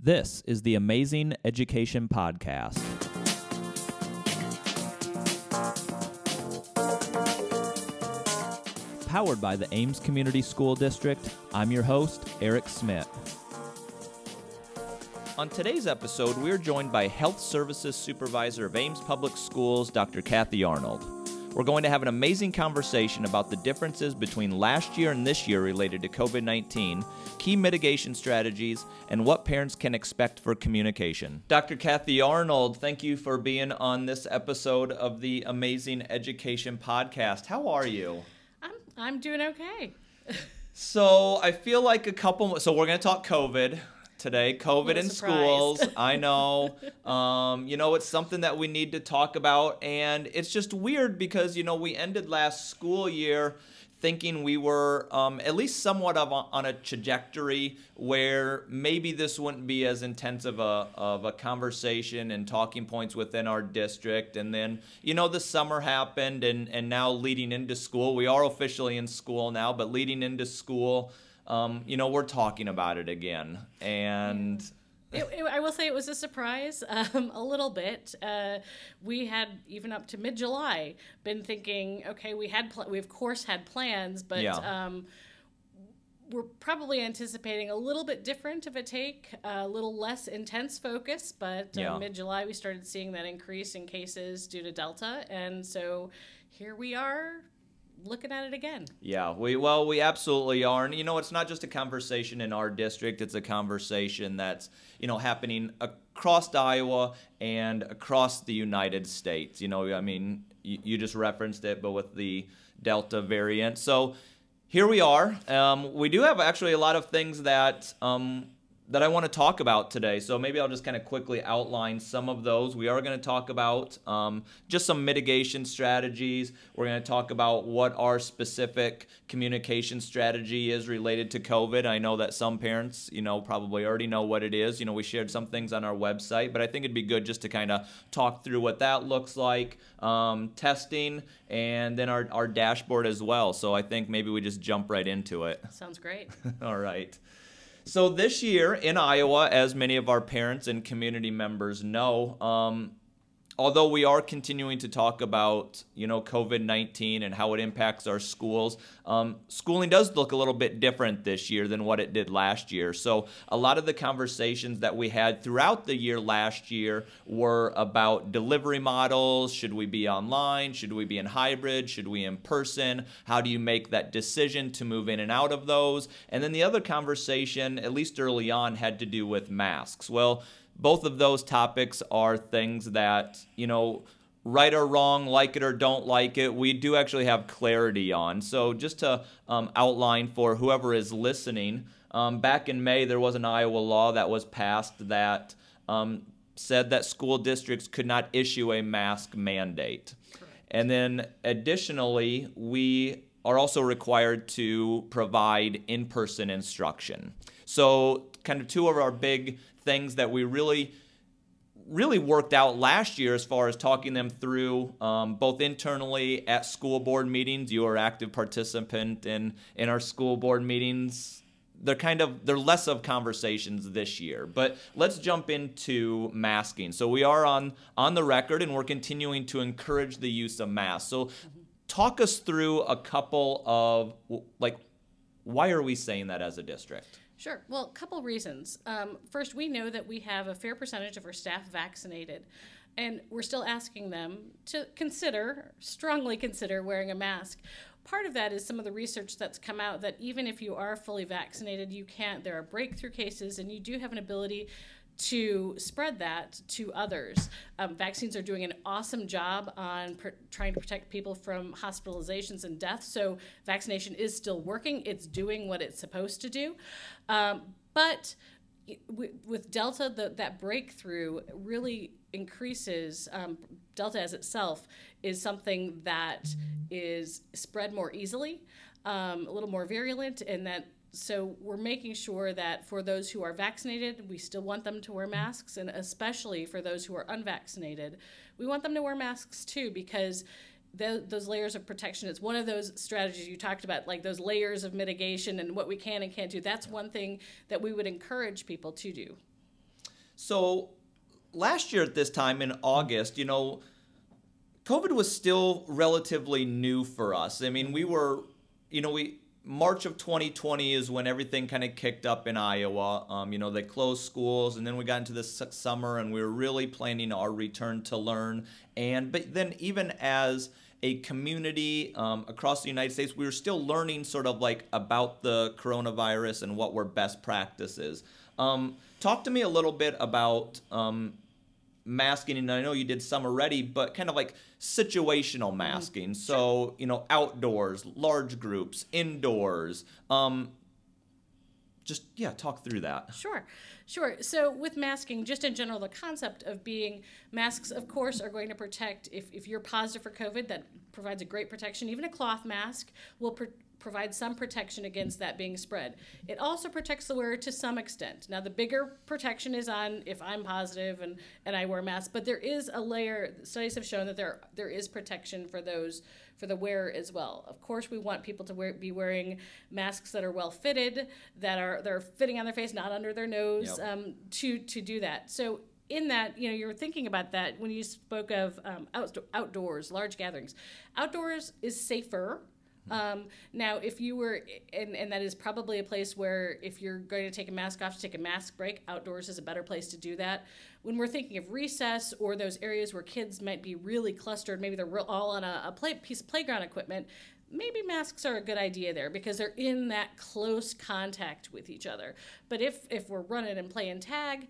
This is the Amazing Education Podcast. Powered by the Ames Community School District, I'm your host, Eric Smith. On today's episode, we're joined by Health Services Supervisor of Ames Public Schools, Dr. Kathy Arnold. We're going to have an amazing conversation about the differences between last year and this year related to COVID 19, key mitigation strategies, and what parents can expect for communication. Dr. Kathy Arnold, thank you for being on this episode of the Amazing Education Podcast. How are you? I'm I'm doing okay. So I feel like a couple. So we're going to talk COVID today. COVID in schools. I know. Um, you know, it's something that we need to talk about, and it's just weird because you know we ended last school year thinking we were um, at least somewhat of a, on a trajectory where maybe this wouldn't be as intense of a, of a conversation and talking points within our district and then you know the summer happened and, and now leading into school we are officially in school now but leading into school um, you know we're talking about it again and It, it- I will say it was a surprise, um, a little bit. Uh, we had even up to mid July been thinking, okay, we had pl- we of course had plans, but Yeah. um, we're probably anticipating a little bit different of a take, a little less intense focus. But uh, Yeah. mid July we started seeing that increase in cases due to Delta, and so here we are looking at it again. Yeah, we well, we absolutely are, and you know, it's not just a conversation in our district; it's a conversation that's you know happening across Iowa and across the United States. You know, I mean, you, you just referenced it, but with the Delta variant, so here we are. Um, we do have actually a lot of things that um, that I want to talk about today. So maybe I'll just kind of quickly outline some of those. We are going to talk about um, just some mitigation strategies. We're going to talk about what our specific communication strategy is related to COVID. I know that some parents, you know, probably already know what it is. You know, we shared some things on our website, but I think it'd be good just to kind of talk through what that looks like, um, testing, and then our, our dashboard as well. So I think maybe we just jump right into it. Sounds great. All right. So this year in Iowa, as many of our parents and community members know, um, although we are continuing to talk about you know COVID nineteen and how it impacts our schools, um, schooling does look a little bit different this year than what it did last year. So a lot of the conversations that we had throughout the year last year were about delivery models. Should we be online? Should we be in hybrid? Should we in person? How do you make that decision to move in and out of those? And then the other conversation, at least early on, had to do with masks. Well, both of those topics are things that, you know, right or wrong, like it or don't like it, we do actually have clarity on. So, just to um, outline for whoever is listening, um, back in May, there was an Iowa law that was passed that um, said that school districts could not issue a mask mandate. And then additionally, we are also required to provide in person instruction. So, kind of two of our big things that we really really worked out last year as far as talking them through um, both internally at school board meetings. You are active participant in in our school board meetings. They're kind of they're less of conversations this year but let's jump into masking. So we are on on the record and we're continuing to encourage the use of masks. So talk us through a couple of like why are we saying that as a district Sure. Well, a couple reasons. Um, first, we know that we have a fair percentage of our staff vaccinated, and we're still asking them to consider, strongly consider, wearing a mask. Part of that is some of the research that's come out that even if you are fully vaccinated, you can't, there are breakthrough cases, and you do have an ability to spread that to others. Um, vaccines are doing an awesome job on pr- trying to protect people from hospitalizations and deaths. So, vaccination is still working, it's doing what it's supposed to do. Um, but with, with Delta, the, that breakthrough really increases. Um, Delta as itself is something that is spread more easily, um, a little more virulent, and that so we're making sure that for those who are vaccinated, we still want them to wear masks, and especially for those who are unvaccinated, we want them to wear masks too because tho- those layers of protection. It's one of those strategies you talked about, like those layers of mitigation and what we can and can't do. That's one thing that we would encourage people to do. So last year at this time in August, you know, COVID was still relatively new for us. I mean, we were, you know, we March of 2020 is when everything kind of kicked up in Iowa. Um, you know, they closed schools, and then we got into this summer, and we were really planning our return to learn. And but then even as a community um, across the United States, we were still learning sort of like about the coronavirus and what were best practices. Um, talk to me a little bit about um, masking, and I know you did some already, but kind of like situational mm-hmm. masking. So, you know, outdoors, large groups, indoors. Um, just, yeah, talk through that. Sure. Sure. So, with masking, just in general, the concept of being masks, of course, are going to protect. If, if you're positive for COVID, that provides a great protection. Even a cloth mask will pr- provide some protection against that being spread. It also protects the wearer to some extent. Now, the bigger protection is on if I'm positive and, and I wear a mask, but there is a layer, studies have shown that there, there is protection for those, for the wearer as well. Of course, we want people to wear, be wearing masks that are well fitted, that are, that are fitting on their face, not under their nose, yep. um, to, to do that. So in that, you know, you're thinking about that when you spoke of um, outdoors, large gatherings. Outdoors is safer um, now, if you were, and, and that is probably a place where if you're going to take a mask off to take a mask break, outdoors is a better place to do that. When we're thinking of recess or those areas where kids might be really clustered, maybe they're all on a, a play, piece of playground equipment, maybe masks are a good idea there because they're in that close contact with each other. But if if we're running and playing tag,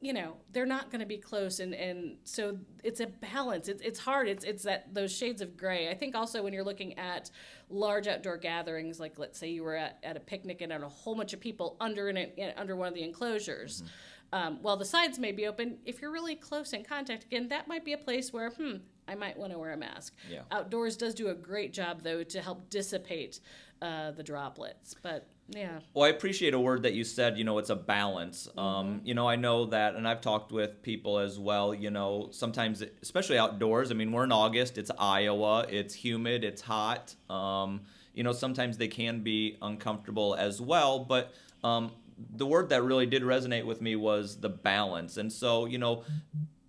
you know they're not going to be close and and so it's a balance it's, it's hard it's it's that those shades of gray i think also when you're looking at large outdoor gatherings like let's say you were at, at a picnic and had a whole bunch of people under in, it, under one of the enclosures mm-hmm. um, while the sides may be open if you're really close in contact again that might be a place where hmm i might want to wear a mask yeah. outdoors does do a great job though to help dissipate uh, the droplets but yeah. Well, I appreciate a word that you said, you know, it's a balance. Mm-hmm. Um, you know, I know that, and I've talked with people as well, you know, sometimes, especially outdoors, I mean, we're in August, it's Iowa, it's humid, it's hot. Um, you know, sometimes they can be uncomfortable as well, but um, the word that really did resonate with me was the balance. And so, you know,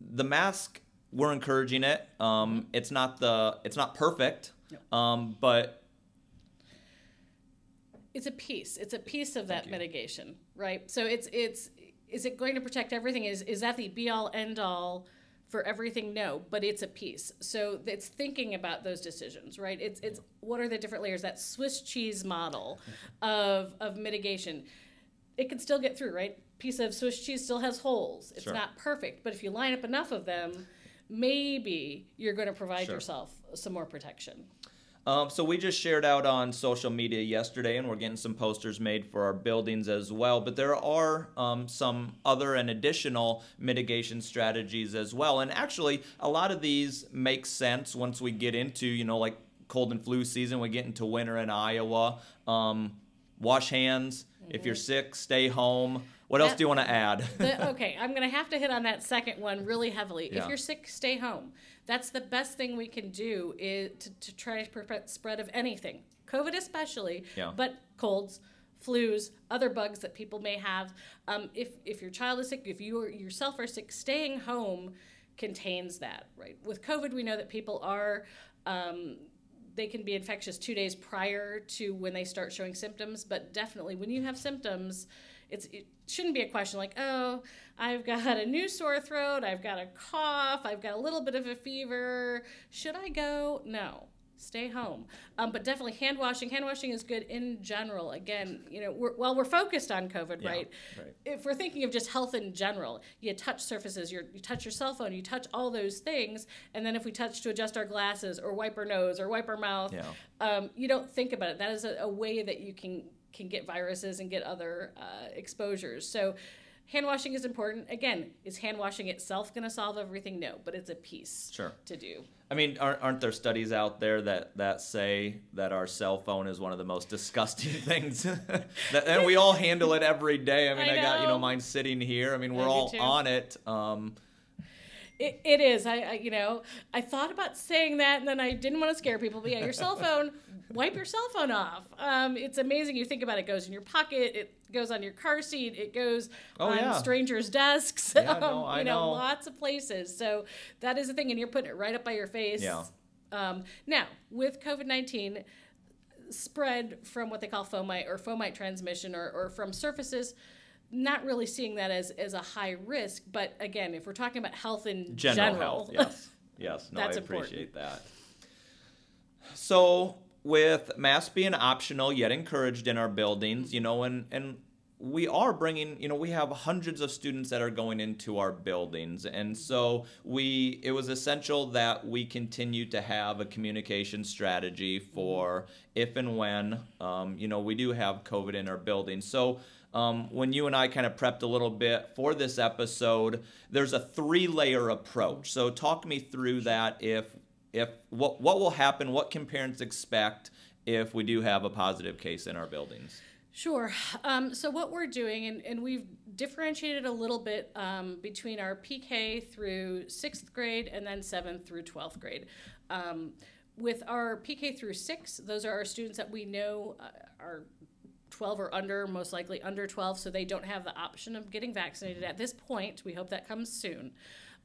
the mask, we're encouraging it. Um, it's not the, it's not perfect, um, but it's a piece. It's a piece of that mitigation, right? So it's it's is it going to protect everything? Is is that the be all end all for everything? No, but it's a piece. So it's thinking about those decisions, right? It's it's what are the different layers? That Swiss cheese model of of mitigation. It can still get through, right? Piece of Swiss cheese still has holes. It's sure. not perfect, but if you line up enough of them, maybe you're going to provide sure. yourself some more protection. Um, so we just shared out on social media yesterday, and we're getting some posters made for our buildings as well. But there are um, some other and additional mitigation strategies as well. And actually, a lot of these make sense once we get into, you know, like cold and flu season. We get into winter in Iowa. Um, wash hands. Mm-hmm. If you're mm-hmm. sick, stay home. What that, else do you want to add? the, okay, I'm going to have to hit on that second one really heavily. Yeah. If you're sick, stay home. That's the best thing we can do is to, to try to prevent spread of anything, COVID especially, yeah. but colds, flus, other bugs that people may have. Um, if if your child is sick, if you yourself are sick, staying home contains that. Right. With COVID, we know that people are. Um, they can be infectious two days prior to when they start showing symptoms, but definitely when you have symptoms, it's it shouldn't be a question like, oh, I've got a new sore throat, I've got a cough, I've got a little bit of a fever. Should I go? No. Stay home, um, but definitely hand washing. Hand washing is good in general. Again, you know, we're, while we're focused on COVID, yeah, right? right? If we're thinking of just health in general, you touch surfaces, you touch your cell phone, you touch all those things, and then if we touch to adjust our glasses or wipe our nose or wipe our mouth, yeah. um, you don't think about it. That is a, a way that you can can get viruses and get other uh, exposures. So hand washing is important. Again, is hand washing itself going to solve everything? No, but it's a piece sure. to do. I mean, aren't, aren't there studies out there that, that say that our cell phone is one of the most disgusting things? that, and we all handle it every day. I mean, I, I, got, you know, mine sitting here. I mean, we're all on it. Um, it, it is. I, I, you know, I thought about saying that, and then I didn't want to scare people. But yeah, your cell phone, wipe your cell phone off. Um, it's amazing. You think about it, it goes in your pocket. It goes on your car seat. It goes Oh, on yeah. strangers' desks. Yeah, no, um, I you know, know. lots of places. So that is the thing, and you're putting it right up by your face. Yeah. Um, now with COVID nineteen spread from what they call fomite or fomite transmission or, or from surfaces. Not really seeing that as, as a high risk, but again, if we're talking about health in general, general, health. Yes, yes. No, That's I important. appreciate that. So, with masks being optional yet encouraged in our buildings, you know, and and we are bringing, you know, we have hundreds of students that are going into our buildings, and so we it was essential that we continue to have a communication strategy for if and when, um, you know, we do have COVID in our building. So. Um, when you and I kind of prepped a little bit for this episode, there's a three-layer approach. So talk me through that. If if what what will happen? What can parents expect if we do have a positive case in our buildings? Sure. Um, so what we're doing, and, and we've differentiated a little bit um, between our PK through sixth grade and then seventh through twelfth grade. Um, with our PK through six, those are our students that we know uh, are 12 or under, most likely under 12, so they don't have the option of getting vaccinated at this point. We hope that comes soon.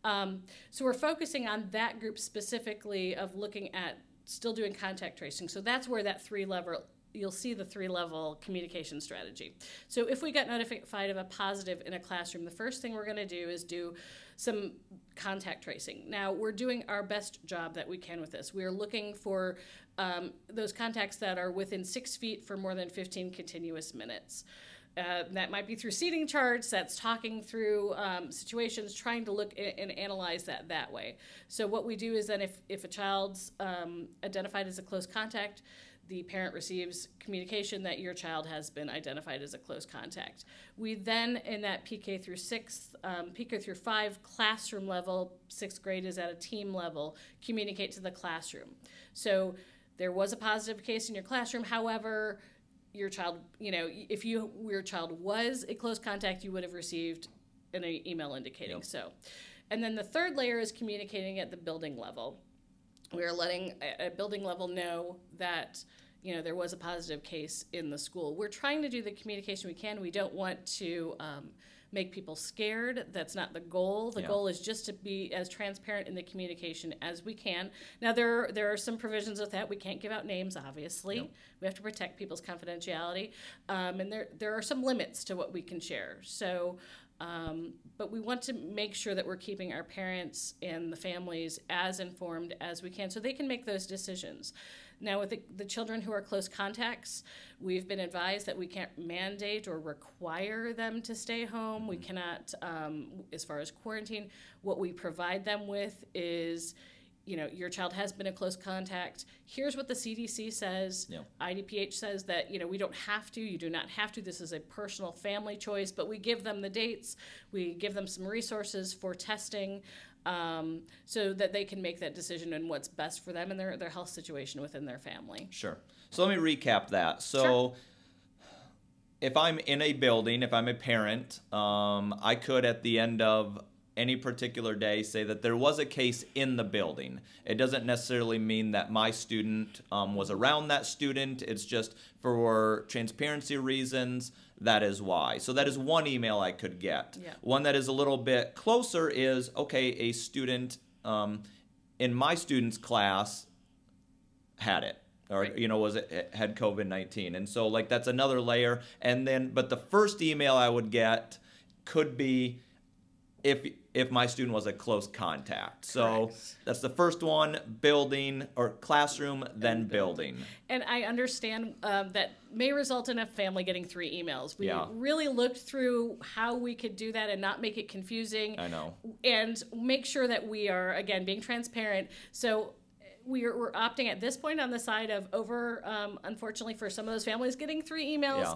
Um, so we're focusing on that group specifically of looking at still doing contact tracing. So that's where that three level you'll see the three level communication strategy. So if we got notified of a positive in a classroom, the first thing we're going to do is do some contact tracing. Now we're doing our best job that we can with this. We are looking for um, those contacts that are within six feet for more than 15 continuous minutes. Uh, that might be through seating charts, that's talking through um, situations, trying to look a- and analyze that that way. So, what we do is then, if, if a child's um, identified as a close contact, the parent receives communication that your child has been identified as a close contact. We then, in that PK through sixth, um, PK through five classroom level, sixth grade is at a team level, communicate to the classroom. So, there was a positive case in your classroom. However, your child, you know, if you your child was a close contact, you would have received an email indicating Yep. so. And then the third layer is communicating at the building level. We are letting a, a building level know that you know there was a positive case in the school. We're trying to do the communication we can. We don't want to um, make people scared. That's not the goal. The Yeah. goal is just to be as transparent in the communication as we can. Now there there are some provisions with that. We can't give out names, obviously. Yep. We have to protect people's confidentiality, um, and there there are some limits to what we can share. So. Um, but we want to make sure that we're keeping our parents and the families as informed as we can so they can make those decisions. Now, with the, the children who are close contacts, we've been advised that we can't mandate or require them to stay home. We cannot, um, as far as quarantine, what we provide them with is you know, your child has been a close contact. Here's what the CDC says. Yeah. IDPH says that, you know, we don't have to, you do not have to. This is a personal family choice, but we give them the dates, we give them some resources for testing um, so that they can make that decision and what's best for them and their, their health situation within their family. Sure. So let me recap that. So Sure. if I'm in a building, if I'm a parent, um, I could at the end of any particular day say that there was a case in the building. It doesn't necessarily mean that my student um, was around that student. It's just for transparency reasons. That is why. So that is one email I could get. Yeah. One that is a little bit closer is okay. A student um, in my student's class had it or you know was it had covid-19 and so like that's another layer and then but the first email i would get could be if if my student was a close contact so Correct. that's the first one building or classroom then building And I understand um, that may result in a family getting three emails. We Yeah. really looked through how we could do that and not make it confusing. i know and make sure that we are again being transparent so we are, we're opting at this point on the side of over um, unfortunately for some of those families getting three emails Yeah.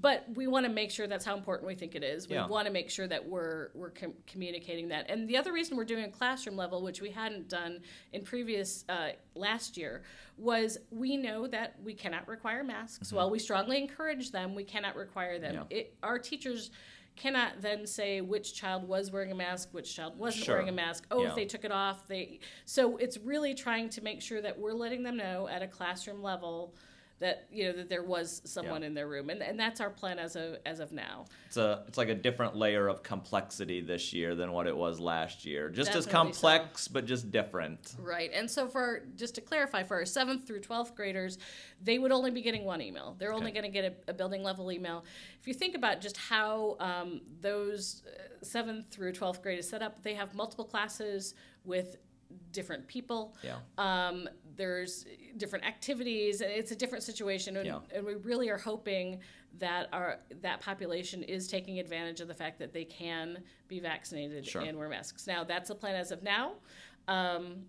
but we want to make sure that's how important we think it is we Yeah. want to make sure that we're we're com- communicating that and the other reason we're doing a classroom level which we hadn't done in previous uh, last year was we know that we cannot require masks while we strongly encourage them we cannot require them Mm-hmm. Yeah. it, our teachers cannot then say which child was wearing a mask, which child wasn't Sure. wearing a mask. Oh, Yeah. if they took it off, they. So it's really trying to make sure that we're letting them know at a classroom level that you know that there was someone Yeah. in their room, and and that's our plan as of as of now. It's a it's like a different layer of complexity this year than what it was last year. Just as Definitely so. complex, but just different. Right. And so for just to clarify, for our seventh through twelfth graders, they would only be getting one email. They're only going to get a, a building level email. If you think about just how um, those uh, seventh through twelfth grade is set up, they have multiple classes with different people. Yeah. Um, there's different activities. It's a different situation, and, Yeah. and we really are hoping that our that population is taking advantage of the fact that they can be vaccinated Sure. and wear masks. Now, that's the plan as of now. Um,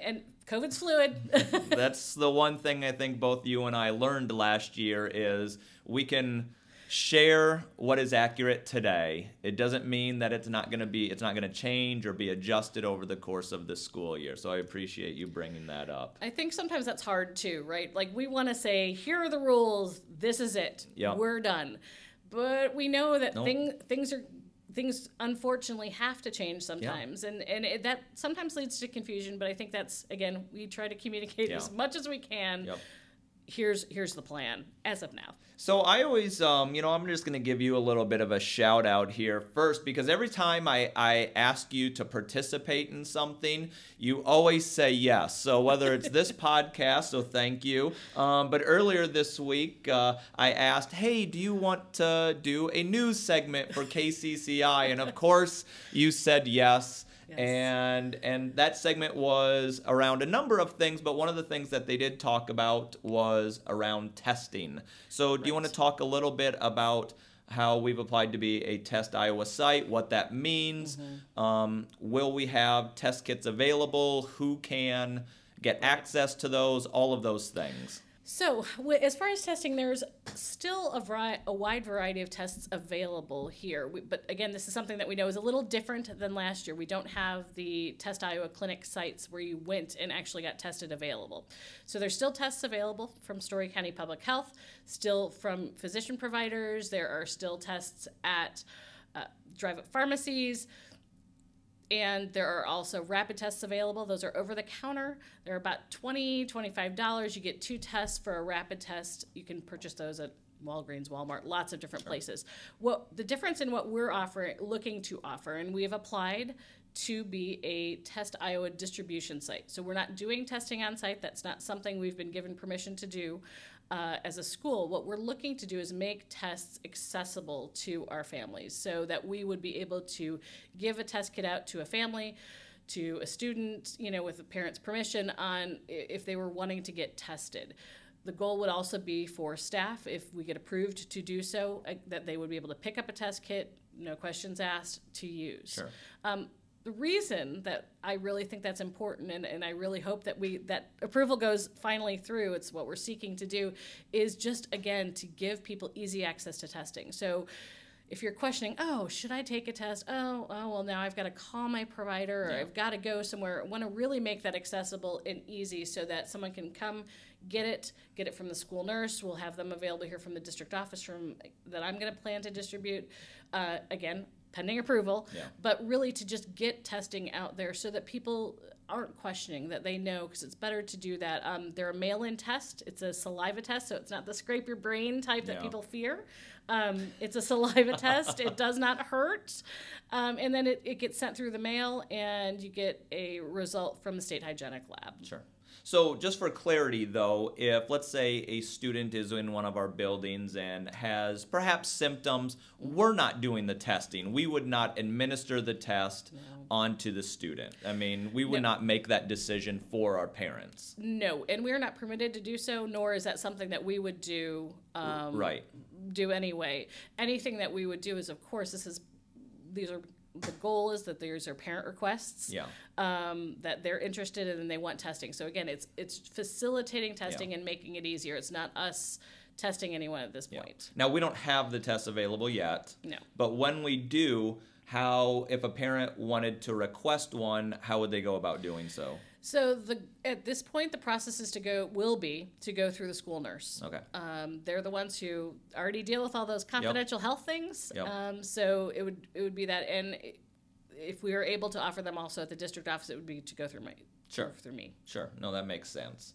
and COVID's fluid. That's the one thing I think both you and I learned last year is we can share what is accurate today. It doesn't mean that it's not going to be it's not going to change or be adjusted over the course of the school year. So I appreciate you bringing that up. I think sometimes that's hard too, right? Like we want to say, here are the rules. This is it. Yeah. We're done. But we know that Nope. thing, things are things unfortunately have to change sometimes and and it, that sometimes leads to confusion but i think that's again we try to communicate Yeah. as much as we can Yep. here's here's the plan as of now So I always, um, you know, I'm just going to give you a little bit of a shout out here first because every time I, I ask you to participate in something, you always say yes. So whether it's this podcast, so thank you. Um, but earlier this week, uh, I asked, hey, do you want to do a news segment for KCCI? And of course, you said yes. Yes. And and that segment was around a number of things, but one of the things that they did talk about was around testing. So do you want to talk a little bit about how we've applied to be a Test Iowa site, what that means? Um, will we have test kits available? Who can get access to those? All of those things. So, as far as testing, there's still a, vari- a wide variety of tests available here. We, but again, this is something that we know is a little different than last year. We don't have the Test Iowa clinic sites where you went and actually got tested available. So, there's still tests available from Story County Public Health, still from physician providers. There are still tests at uh, drive up pharmacies. And there are also rapid tests available. Those are over the counter. They're about $20, $25. You get two tests for a rapid test. You can purchase those at Walgreens, Walmart, lots of different places. What the difference in what we're offering, looking to offer, and we have applied to be a Test Iowa distribution site. So we're not doing testing on site. That's not something we've been given permission to do uh, as a school. What we're looking to do is make tests accessible to our families so that we would be able to give a test kit out to a family to a student, you know, with the parent's permission on if they were wanting to get tested. The goal would also be for staff, if we get approved to do so, uh, that they would be able to pick up a test kit, no questions asked, to use. Sure. Um, the reason that I really think that's important, and, and I really hope that we that approval goes finally through. It's what we're seeking to do, is just again to give people easy access to testing. So. If you're questioning, oh, should I take a test? Oh, oh, well, now I've got to call my provider or Yeah. I've got to go somewhere. I want to really make that accessible and easy so that someone can come get it, get it from the school nurse. We'll have them available here from the district office from that I'm going to plan to distribute. Uh, again, pending approval, Yeah. but really to just get testing out there so that people aren't questioning that they know because it's better to do that. Um, they're a mail-in test. It's a saliva test, so it's not the scrape your brain type that people fear. Um, it's a saliva test. It does not hurt, um, and then it, it gets sent through the mail, and you get a result from the state hygienic lab. Sure. So, just for clarity, though, if let's say a student is in one of our buildings and has perhaps symptoms, we're not doing the testing. We would not administer the test onto the student. I mean, we would No. not make that decision for our parents. No, and we're not permitted to do so, nor is that something that we would do. Um, right. Do anyway. Anything that we would do is, of course, this is these are the goal is that these are parent requests Yeah. um, that they're interested in and they want testing. So again, it's it's facilitating testing and making it easier. It's not us testing anyone at this Yeah. point. Now, we don't have the tests available yet. No. But when we do, how, if a parent wanted to request one, how would they go about doing so? So the at this point, the process is to go will be to go through the school nurse. Okay. Um, they're the ones who already deal with all those confidential health things. Yep. Um, so it would it would be that, and if we were able to offer them also at the district office, it would be to go through my Sure. through me. Sure. No, that makes sense.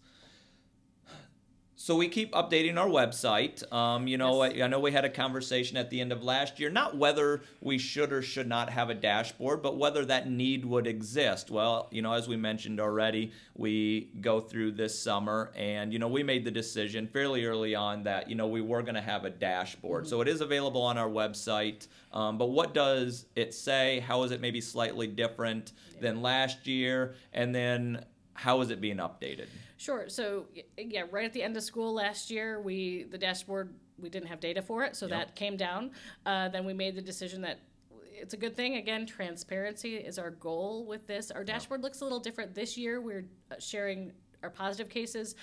So we keep updating our website. Um, you know, Yes. I, I know we had a conversation at the end of last year, not whether we should or should not have a dashboard, but whether that need would exist. Well, you know, as we mentioned already, we go through this summer, and you know, we made the decision fairly early on that you know we were going to have a dashboard. So it is available on our website. Um, but what does it say? How is it maybe slightly different than last year? And then how is it being updated? Sure. So yeah, right at the end of school last year, we the dashboard we didn't have data for it, so Yep. that came down. Uh, then we made the decision that it's a good thing. Again, transparency is our goal with this. Our dashboard looks a little different this year. We're uh, sharing our positive cases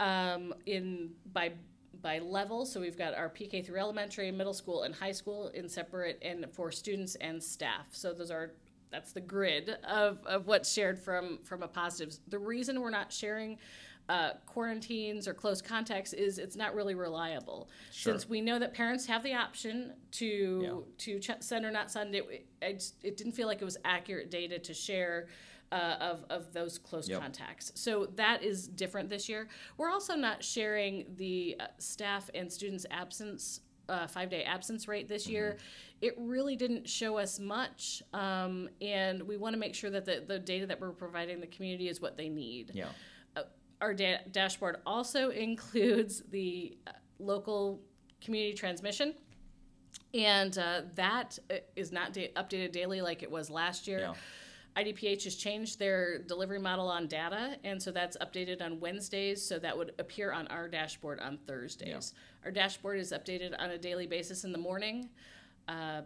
um, in by by level. So we've got our PK through elementary, middle school, and high school in separate, and for students and staff. So those are that's the grid of, of what's shared from from a positives. The reason we're not sharing uh, quarantines or close contacts is it's not really reliable. Sure. Since we know that parents have the option to Yeah. to ch- send or not send it, I just, it didn't feel like it was accurate data to share. Uh, of, of those close Yep. contacts. So that is different this year. We're also not sharing the uh, staff and students' absence, uh, five day absence rate this year. Mm-hmm. It really didn't show us much. Um, and we want to make sure that the, the data that we're providing the community is what they need. Yeah. Uh, our da- dashboard also includes the uh, local community transmission. And uh, that uh, not da- updated daily like it was last year. Yeah. IDPH has changed their delivery model on data, and so that's updated on Wednesdays, so that would appear on our dashboard on Thursdays. Our dashboard is updated on a daily basis in the morning, uh,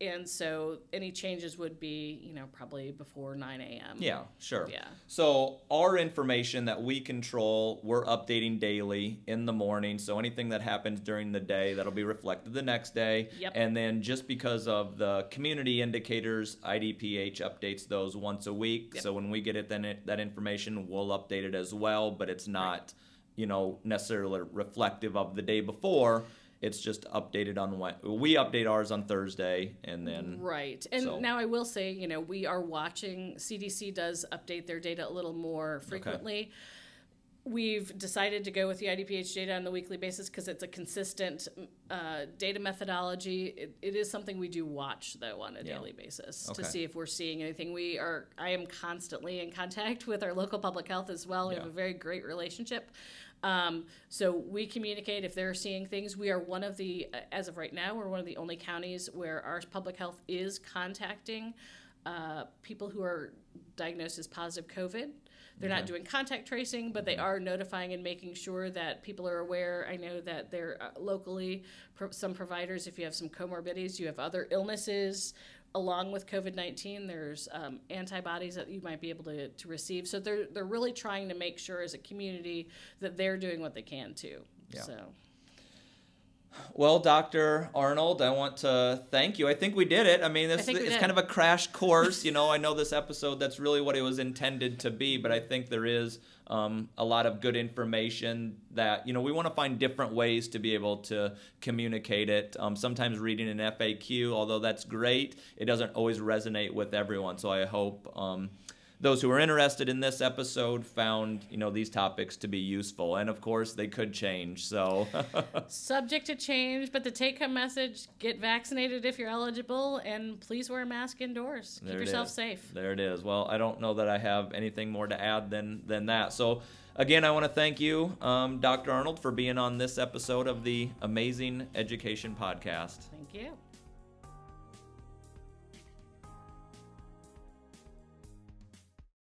and so any changes would be, you know, probably before 9 a.m. Yeah, sure. Yeah. So our information that we control, we're updating daily in the morning. So anything that happens during the day, that'll be reflected the next day. Yep. And then just because of the community indicators, IDPH updates those once a week. Yep. So when we get it, then it, that information, we'll update it as well. But it's not, you know, necessarily reflective of the day before. It's just updated on when we update ours on Thursday, and then Right. And So- now I will say, you know, we are watching, CDC does update their data a little more frequently. We've decided to go with the IDPH data on the weekly basis because it's a consistent uh, data methodology. It, it is something we do watch, though, on a Yeah. daily basis Okay. to see if we're seeing anything. We are, I am constantly in contact with our local public health as well. We have a very great relationship. Um, so we communicate if they're seeing things. We are one of the, uh, as of right now, we're one of the only counties where our public health is contacting uh, people who are diagnosed as positive COVID. They're not doing contact tracing, but they are notifying and making sure that people are aware. I know that they're uh, locally, pro- some providers, if you have some comorbidities, you have other illnesses along with COVID 19, there's um, antibodies that you might be able to, to receive. So they're, they're really trying to make sure as a community that they're doing what they can too. Yeah. So. Well, Dr. Arnold, I want to thank you. I think we did it. I mean, this we it's kind of a crash course. You know, I know this episode, that's really what it was intended to be, but I think there is um, a lot of good information that, you know, we want to find different ways to be able to communicate it. Um, sometimes reading an FAQ, although that's great, it doesn't always resonate with everyone. So I hope. Um, those who are interested in this episode found you know these topics to be useful and of course they could change so Subject to change, but the take home message get vaccinated if you're eligible, and please wear a mask indoors. There Keep yourself is. safe. There it is. Well, I don't know that I have anything more to add than than that. So, again, I want to thank you, um, Dr. Arnold, for being on this episode of the Amazing Education Podcast. Thank you.